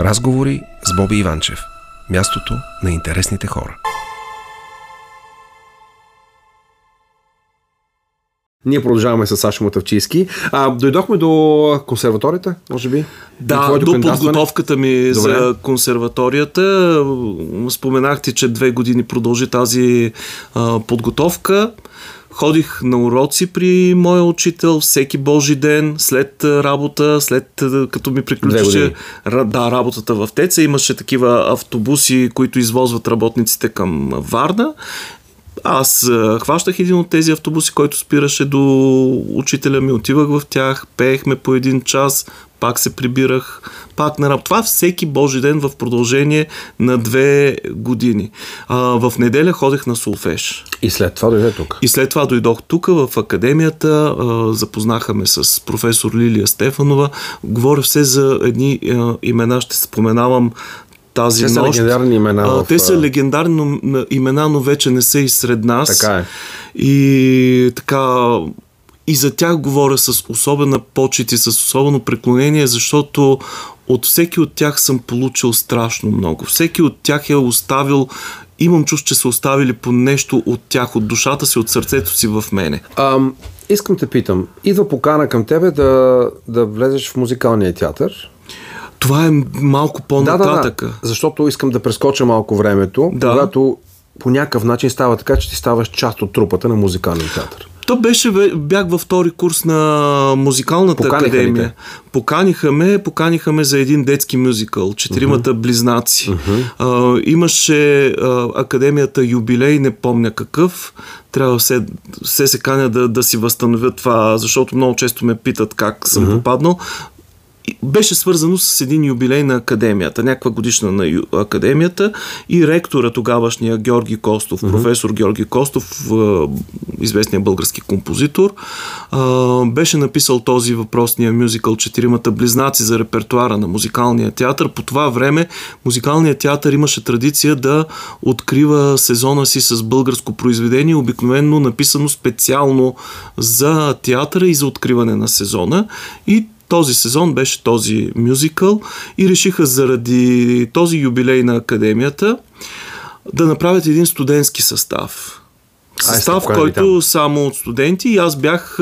Разговори с Боби Иванчев. Мястото на интересните хора. Ние продължаваме с Сашо Мотавчийски. А, дойдохме до консерваторията, може би? Да, до подготовката ми Добре. за консерваторията. Споменахте, че две години продължи тази а, подготовка. Ходих на уроци при моя учител всеки божи ден, след работа, след като ми приключеше да, работата в Теца. Имаше такива автобуси, които извозват работниците към Варна. Аз хващах един от тези автобуси, който спираше до учителя ми, отивах в тях, пеехме по един час, пак се прибирах, пак на работа. Това всеки божи ден в продължение на две години. А, в неделя ходех на Сулфеш. И след това дойде тук? И след това дойдох тук в академията, а, запознаха ме с професор Лилия Стефанова. Говоря все за едни а, имена, ще споменавам тази те са нощ. легендарни имена. А, в... Те са легендарни имена, но вече не са и сред нас. Така е. И така и за тях говоря с особена почет и с особено преклонение, защото от всеки от тях съм получил страшно много. Всеки от тях е оставил имам чувство, че са оставили по нещо от тях, от душата си, от сърцето си в мене. Ам, искам те питам, идва покана към тебе да, да влезеш в музикалния театър. Това е малко по-нататъка. Да, да, да, защото искам да прескоча малко времето, да. когато по някакъв начин става така, че ти ставаш част от трупата на музикалния театър. То беше, бях във втори курс на музикалната Поканиха академия. Поканиха ме, поканиха ме за един детски мюзикъл, Четиримата uh-huh. близнаци. Uh-huh. А, имаше а, академията юбилей, не помня какъв. Трябва все, все се каня да, да си възстановя това, защото много често ме питат как съм uh-huh. попаднал беше свързано с един юбилей на академията, някаква годишна на академията и ректора тогавашния Георги Костов, mm-hmm. професор Георги Костов, известният български композитор, беше написал този въпросния мюзикъл Четиримата близнаци за репертуара на музикалния театър. По това време музикалният театър имаше традиция да открива сезона си с българско произведение, обикновенно написано специално за театъра и за откриване на сезона. И този сезон беше този мюзикъл и решиха заради този юбилей на академията да направят един студентски състав. Състав, Ай, който там. само от студенти и аз бях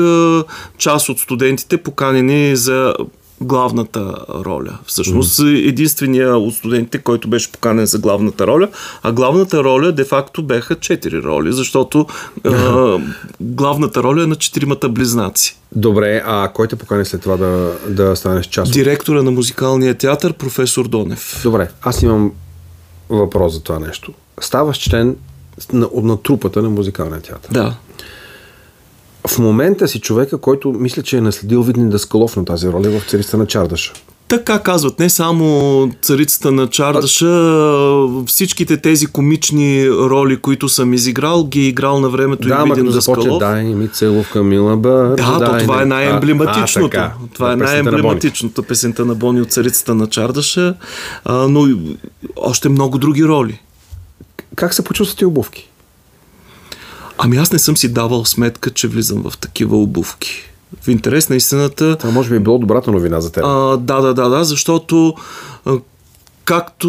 част от студентите поканени за главната роля. Всъщност mm. единствения от студентите, който беше поканен за главната роля, а главната роля де-факто беха четири роли, защото а, главната роля е на четиримата близнаци. Добре, а кой те покани след това да, да станеш част? Директора на музикалния театър, професор Донев. Добре, аз имам въпрос за това нещо. Ставаш член на, на трупата на музикалния театър. Да в момента си човека, който мисля, че е наследил Видни Даскалов на тази роля в Цариста на Чардаша. Така казват, не само царицата на Чардаша, всичките тези комични роли, които съм изиграл, ги е играл на времето да, и Видин Даскалов. Дай ми целувка, мила бър. Да, то това е най-емблематичното. А, а, това е най-емблематичното песента на Бони от царицата на Чардаша, а, но още много други роли. Как се почувстват обувки? Ами аз не съм си давал сметка, че влизам в такива обувки. В интерес на истината... Това може би е било добрата новина за теб. А, да, да, да, да, защото а, както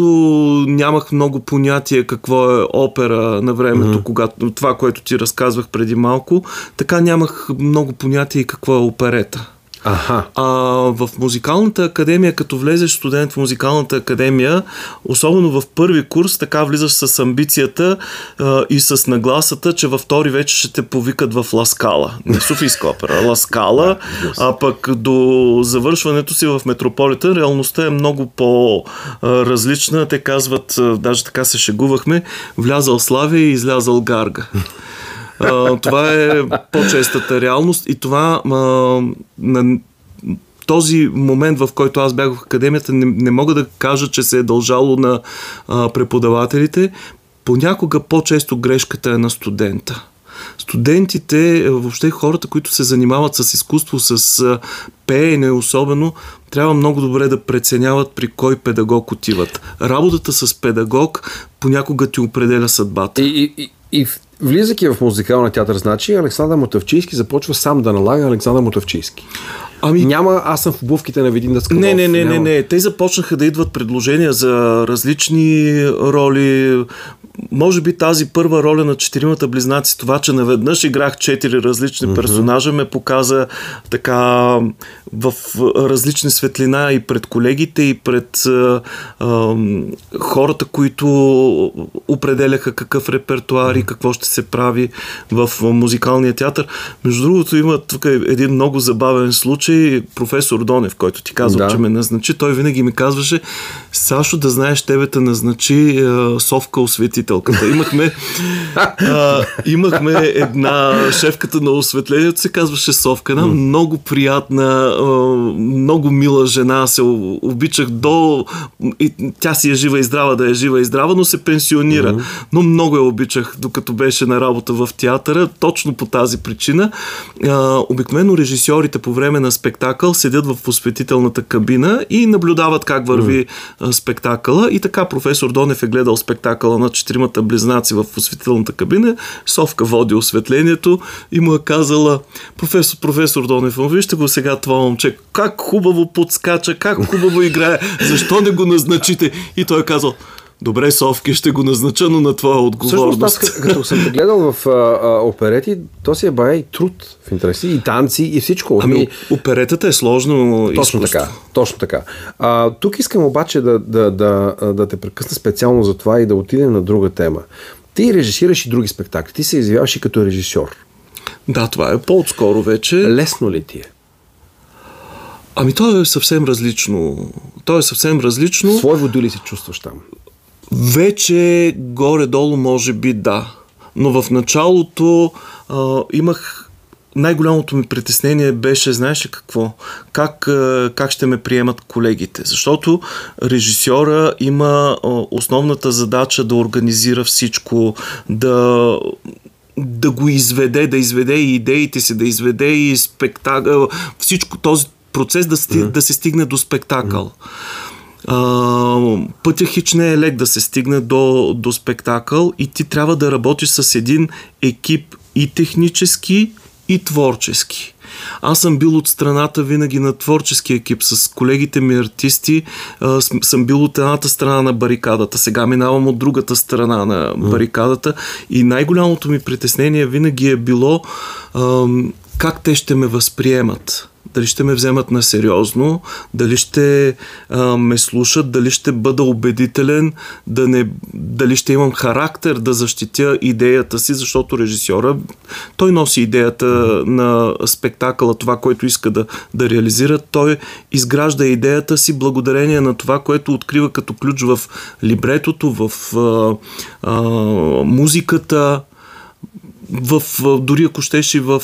нямах много понятие какво е опера на времето, mm-hmm. когато това, което ти разказвах преди малко, така нямах много понятие и какво е оперета. Аха. А, в музикалната академия, като влезеш студент в музикалната академия, особено в първи курс, така влизаш с амбицията а, и с нагласата, че във втори вече ще те повикат в Ласкала. Не Софийска опера, Ласкала, а пък до завършването си в Метрополита реалността е много по-различна. Те казват, даже така се шегувахме, влязал Славия и излязал Гарга. Това е по-честата реалност и това а, на този момент, в който аз бях в академията, не, не мога да кажа, че се е дължало на а, преподавателите. Понякога по-често грешката е на студента. Студентите, въобще хората, които се занимават с изкуство, с пеене особено, трябва много добре да преценяват при кой педагог отиват. Работата с педагог понякога ти определя съдбата. И, и, И влизайки в музикалния театър, значи Александър Мотавчийски започва сам да налага Александър Мотавчийски. Ами... Няма, аз съм в обувките на Видин Даскалов. Не, не, не, не, не. Те започнаха да идват предложения за различни роли. Може би тази първа роля на четиримата близнаци, това, че наведнъж играх четири различни персонажа, ме показа така в различни светлина и пред колегите, и пред а, а, хората, които определяха какъв репертуар и какво ще се прави в музикалния театър. Между другото, има тук един много забавен случай. Професор Донев, който ти казва, да. че ме назначи, той винаги ми казваше, Сашо, да знаеш, тебе те назначи Совка осветителката. Имахме, а, имахме една шефката на осветлението, се казваше Совка, една много приятна много мила жена, се обичах до... И тя си е жива и здрава, да е жива и здрава, но се пенсионира. Mm-hmm. Но много я обичах, докато беше на работа в театъра, точно по тази причина. А, обикновено режисьорите по време на спектакъл седят в посветителната кабина и наблюдават как върви mm-hmm. спектакъла. И така професор Донев е гледал спектакъла на четиримата близнаци в посветителната кабина. Совка води осветлението и му е казала професор, професор Донев, вижте го сега това момче, как хубаво подскача, как хубаво играе, защо не го назначите? И той е казал, Добре, Совки, ще го назнача, но на твоя отговорност. Всъщност, аз, като съм гледал в а, а, оперети, то си е бая и труд в интереси, и танци, и всичко. Ами, оперетата е сложно Точно изкуство. така, точно така. А, тук искам обаче да, да, да, да те прекъсна специално за това и да отидем на друга тема. Ти режисираш и други спектакли. Ти се извяваш и като режисьор. Да, това е по-отскоро вече. Лесно ли ти е? Ами то е съвсем различно. То е съвсем различно. Свой води ли се чувстваш там? Вече горе-долу може би да. Но в началото а, имах най-голямото ми притеснение беше, знаеш ли какво? Как, как ще ме приемат колегите? Защото режисьора има основната задача да организира всичко, да да го изведе, да изведе и идеите си, да изведе и спектакъл, всичко този процес да, сти, mm-hmm. да се стигне до спектакъл. А, пътя хич не е лек да се стигне до, до спектакъл и ти трябва да работиш с един екип и технически, и творчески. Аз съм бил от страната винаги на творчески екип. С колегите ми артисти а, съм бил от едната страна на барикадата. Сега минавам от другата страна на барикадата. И най-голямото ми притеснение винаги е било а, как те ще ме възприемат? Дали ще ме вземат на сериозно, дали ще а, ме слушат, дали ще бъда убедителен, да не, дали ще имам характер да защитя идеята си, защото режисьора, той носи идеята на спектакъла, това, което иска да, да реализира, той изгражда идеята си благодарение на това, което открива като ключ в либретото, в а, а, музиката, в, дори ако щеше в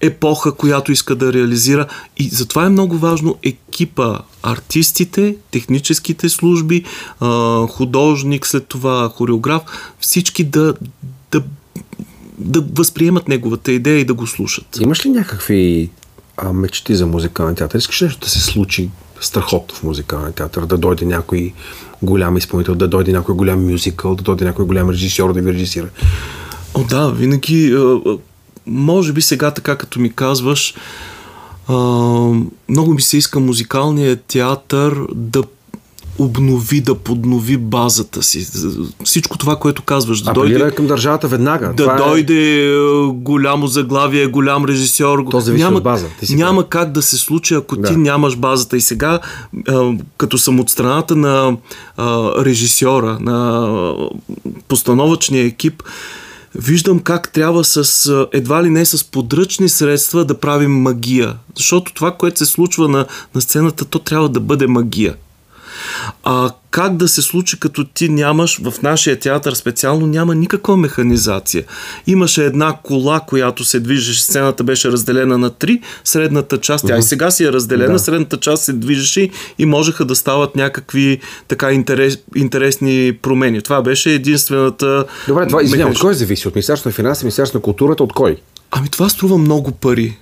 епоха, която иска да реализира. И затова е много важно екипа, артистите, техническите служби, художник, след това хореограф, всички да, да, да възприемат неговата идея и да го слушат. Имаш ли някакви а, мечти за музикален театър? Искаш нещо да се случи страхотно в музикален театър? Да дойде някой голям изпълнител, да дойде някой голям мюзикъл, да дойде някой голям режисьор да ви режисира? О, да, винаги може би сега така като ми казваш, много ми се иска музикалния театър да обнови, да поднови базата си. Всичко това, което казваш. Да дойде, към държавата веднага. Да това дойде е... голямо заглавие, голям режисьор. То зависи няма, от база. Ти си няма прав. как да се случи, ако да. ти нямаш базата. И сега, като съм от страната на режисьора, на постановъчния екип, виждам как трябва с едва ли не с подръчни средства да правим магия. Защото това, което се случва на, на сцената, то трябва да бъде магия. А как да се случи, като ти нямаш, в нашия театър специално няма никаква механизация. Имаше една кола, която се движеше, сцената беше разделена на три, средната част, тя uh-huh. и сега си е разделена, да. средната част се движеше и можеха да стават някакви така интерес, интересни промени. Това беше единствената... Добре, това извинявам, от кой зависи? От Министерството на финансите, Министерството на културата, от кой? Ами това струва много пари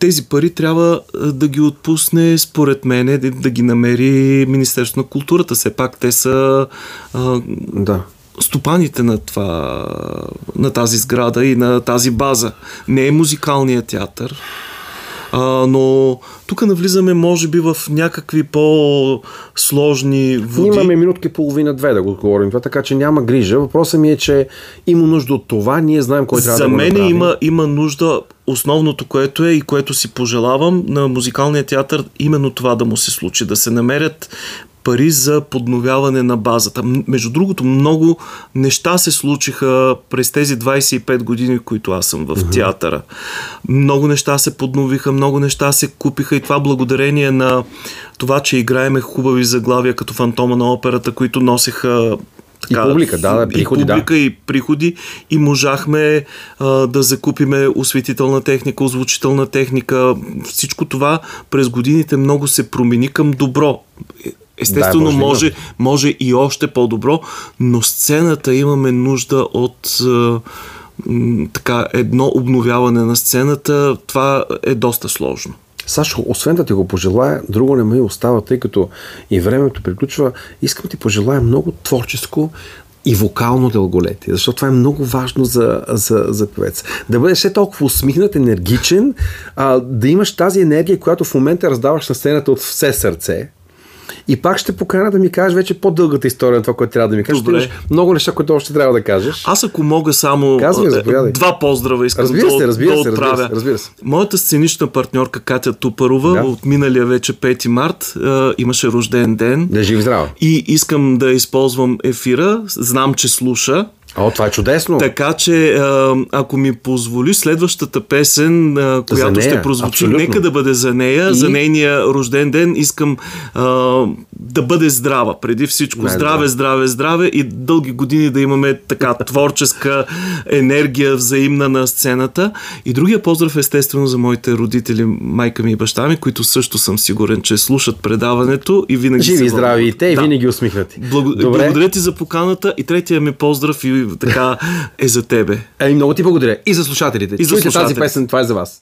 тези пари трябва да ги отпусне, според мен, да ги намери Министерство на културата. Все пак те са а, да. стопаните на, това, на тази сграда и на тази база. Не е музикалният театър. А, но тук навлизаме, може би, в някакви по-сложни води. Имаме минутки половина-две да го говорим това, така че няма грижа. Въпросът ми е, че има нужда от това, ние знаем кой трябва За да го мен направи. има, има нужда, основното, което е и което си пожелавам на музикалния театър, именно това да му се случи, да се намерят пари за подновяване на базата. Между другото, много неща се случиха през тези 25 години, в които аз съм в театъра. Много неща се подновиха, много неща се купиха и това благодарение на това, че играеме хубави заглавия като Фантома на операта, които носеха И публика, да, да, приходи, и да. публика, и приходи и можахме а, да закупиме осветителна техника, озвучителна техника. Всичко това през годините много се промени към добро. Естествено, Да, може да може, и още по-добро, но сцената имаме нужда от така, едно обновяване на сцената. Това е доста сложно. Сашо, освен да ти го пожелая, друго не ме и остава, тъй като и времето приключва. Искам ти пожелая много творческо и вокално дълголетие, защото това е много важно за, за, за певец. Да бъдеш все толкова усмихнат, енергичен, а, да имаш тази енергия, която в момента раздаваш на сцената от все сърце. И пак ще покана да ми кажеш вече по-дългата история на това, което трябва да ми кажеш. Добре. имаш много неща, които още трябва да кажеш. Аз ако мога само Казвай, е, заповядай. два поздрава искам Разбира да, се, разбира да се, разбира отправя. се, разбира се. Моята сценична партньорка Катя Тупарова Да. от миналия вече 5 март е, имаше рожден ден. Да е жив здрава. И искам да използвам ефира. Знам, че слуша. О, това е чудесно. Така че, ако ми позволи, следващата песен, която нея, ще прозвучи, абсолютно. нека да бъде за нея, И? за нейния рожден ден. Искам а, да бъде здрава. Преди всичко, Най-добре. здраве, здраве, здраве и дълги години да имаме така творческа енергия взаимна на сцената. И другия поздрав, естествено, за моите родители, майка ми и баща ми, които също съм сигурен, че слушат предаването и винаги Живи и здрави и те, и Да. винаги усмихнати. Благо... Благодаря ти за поканата и третия ми поздрав и така е за тебе. Еми, много ти благодаря. И за слушателите. И за Чуйте тази песен, това е за вас.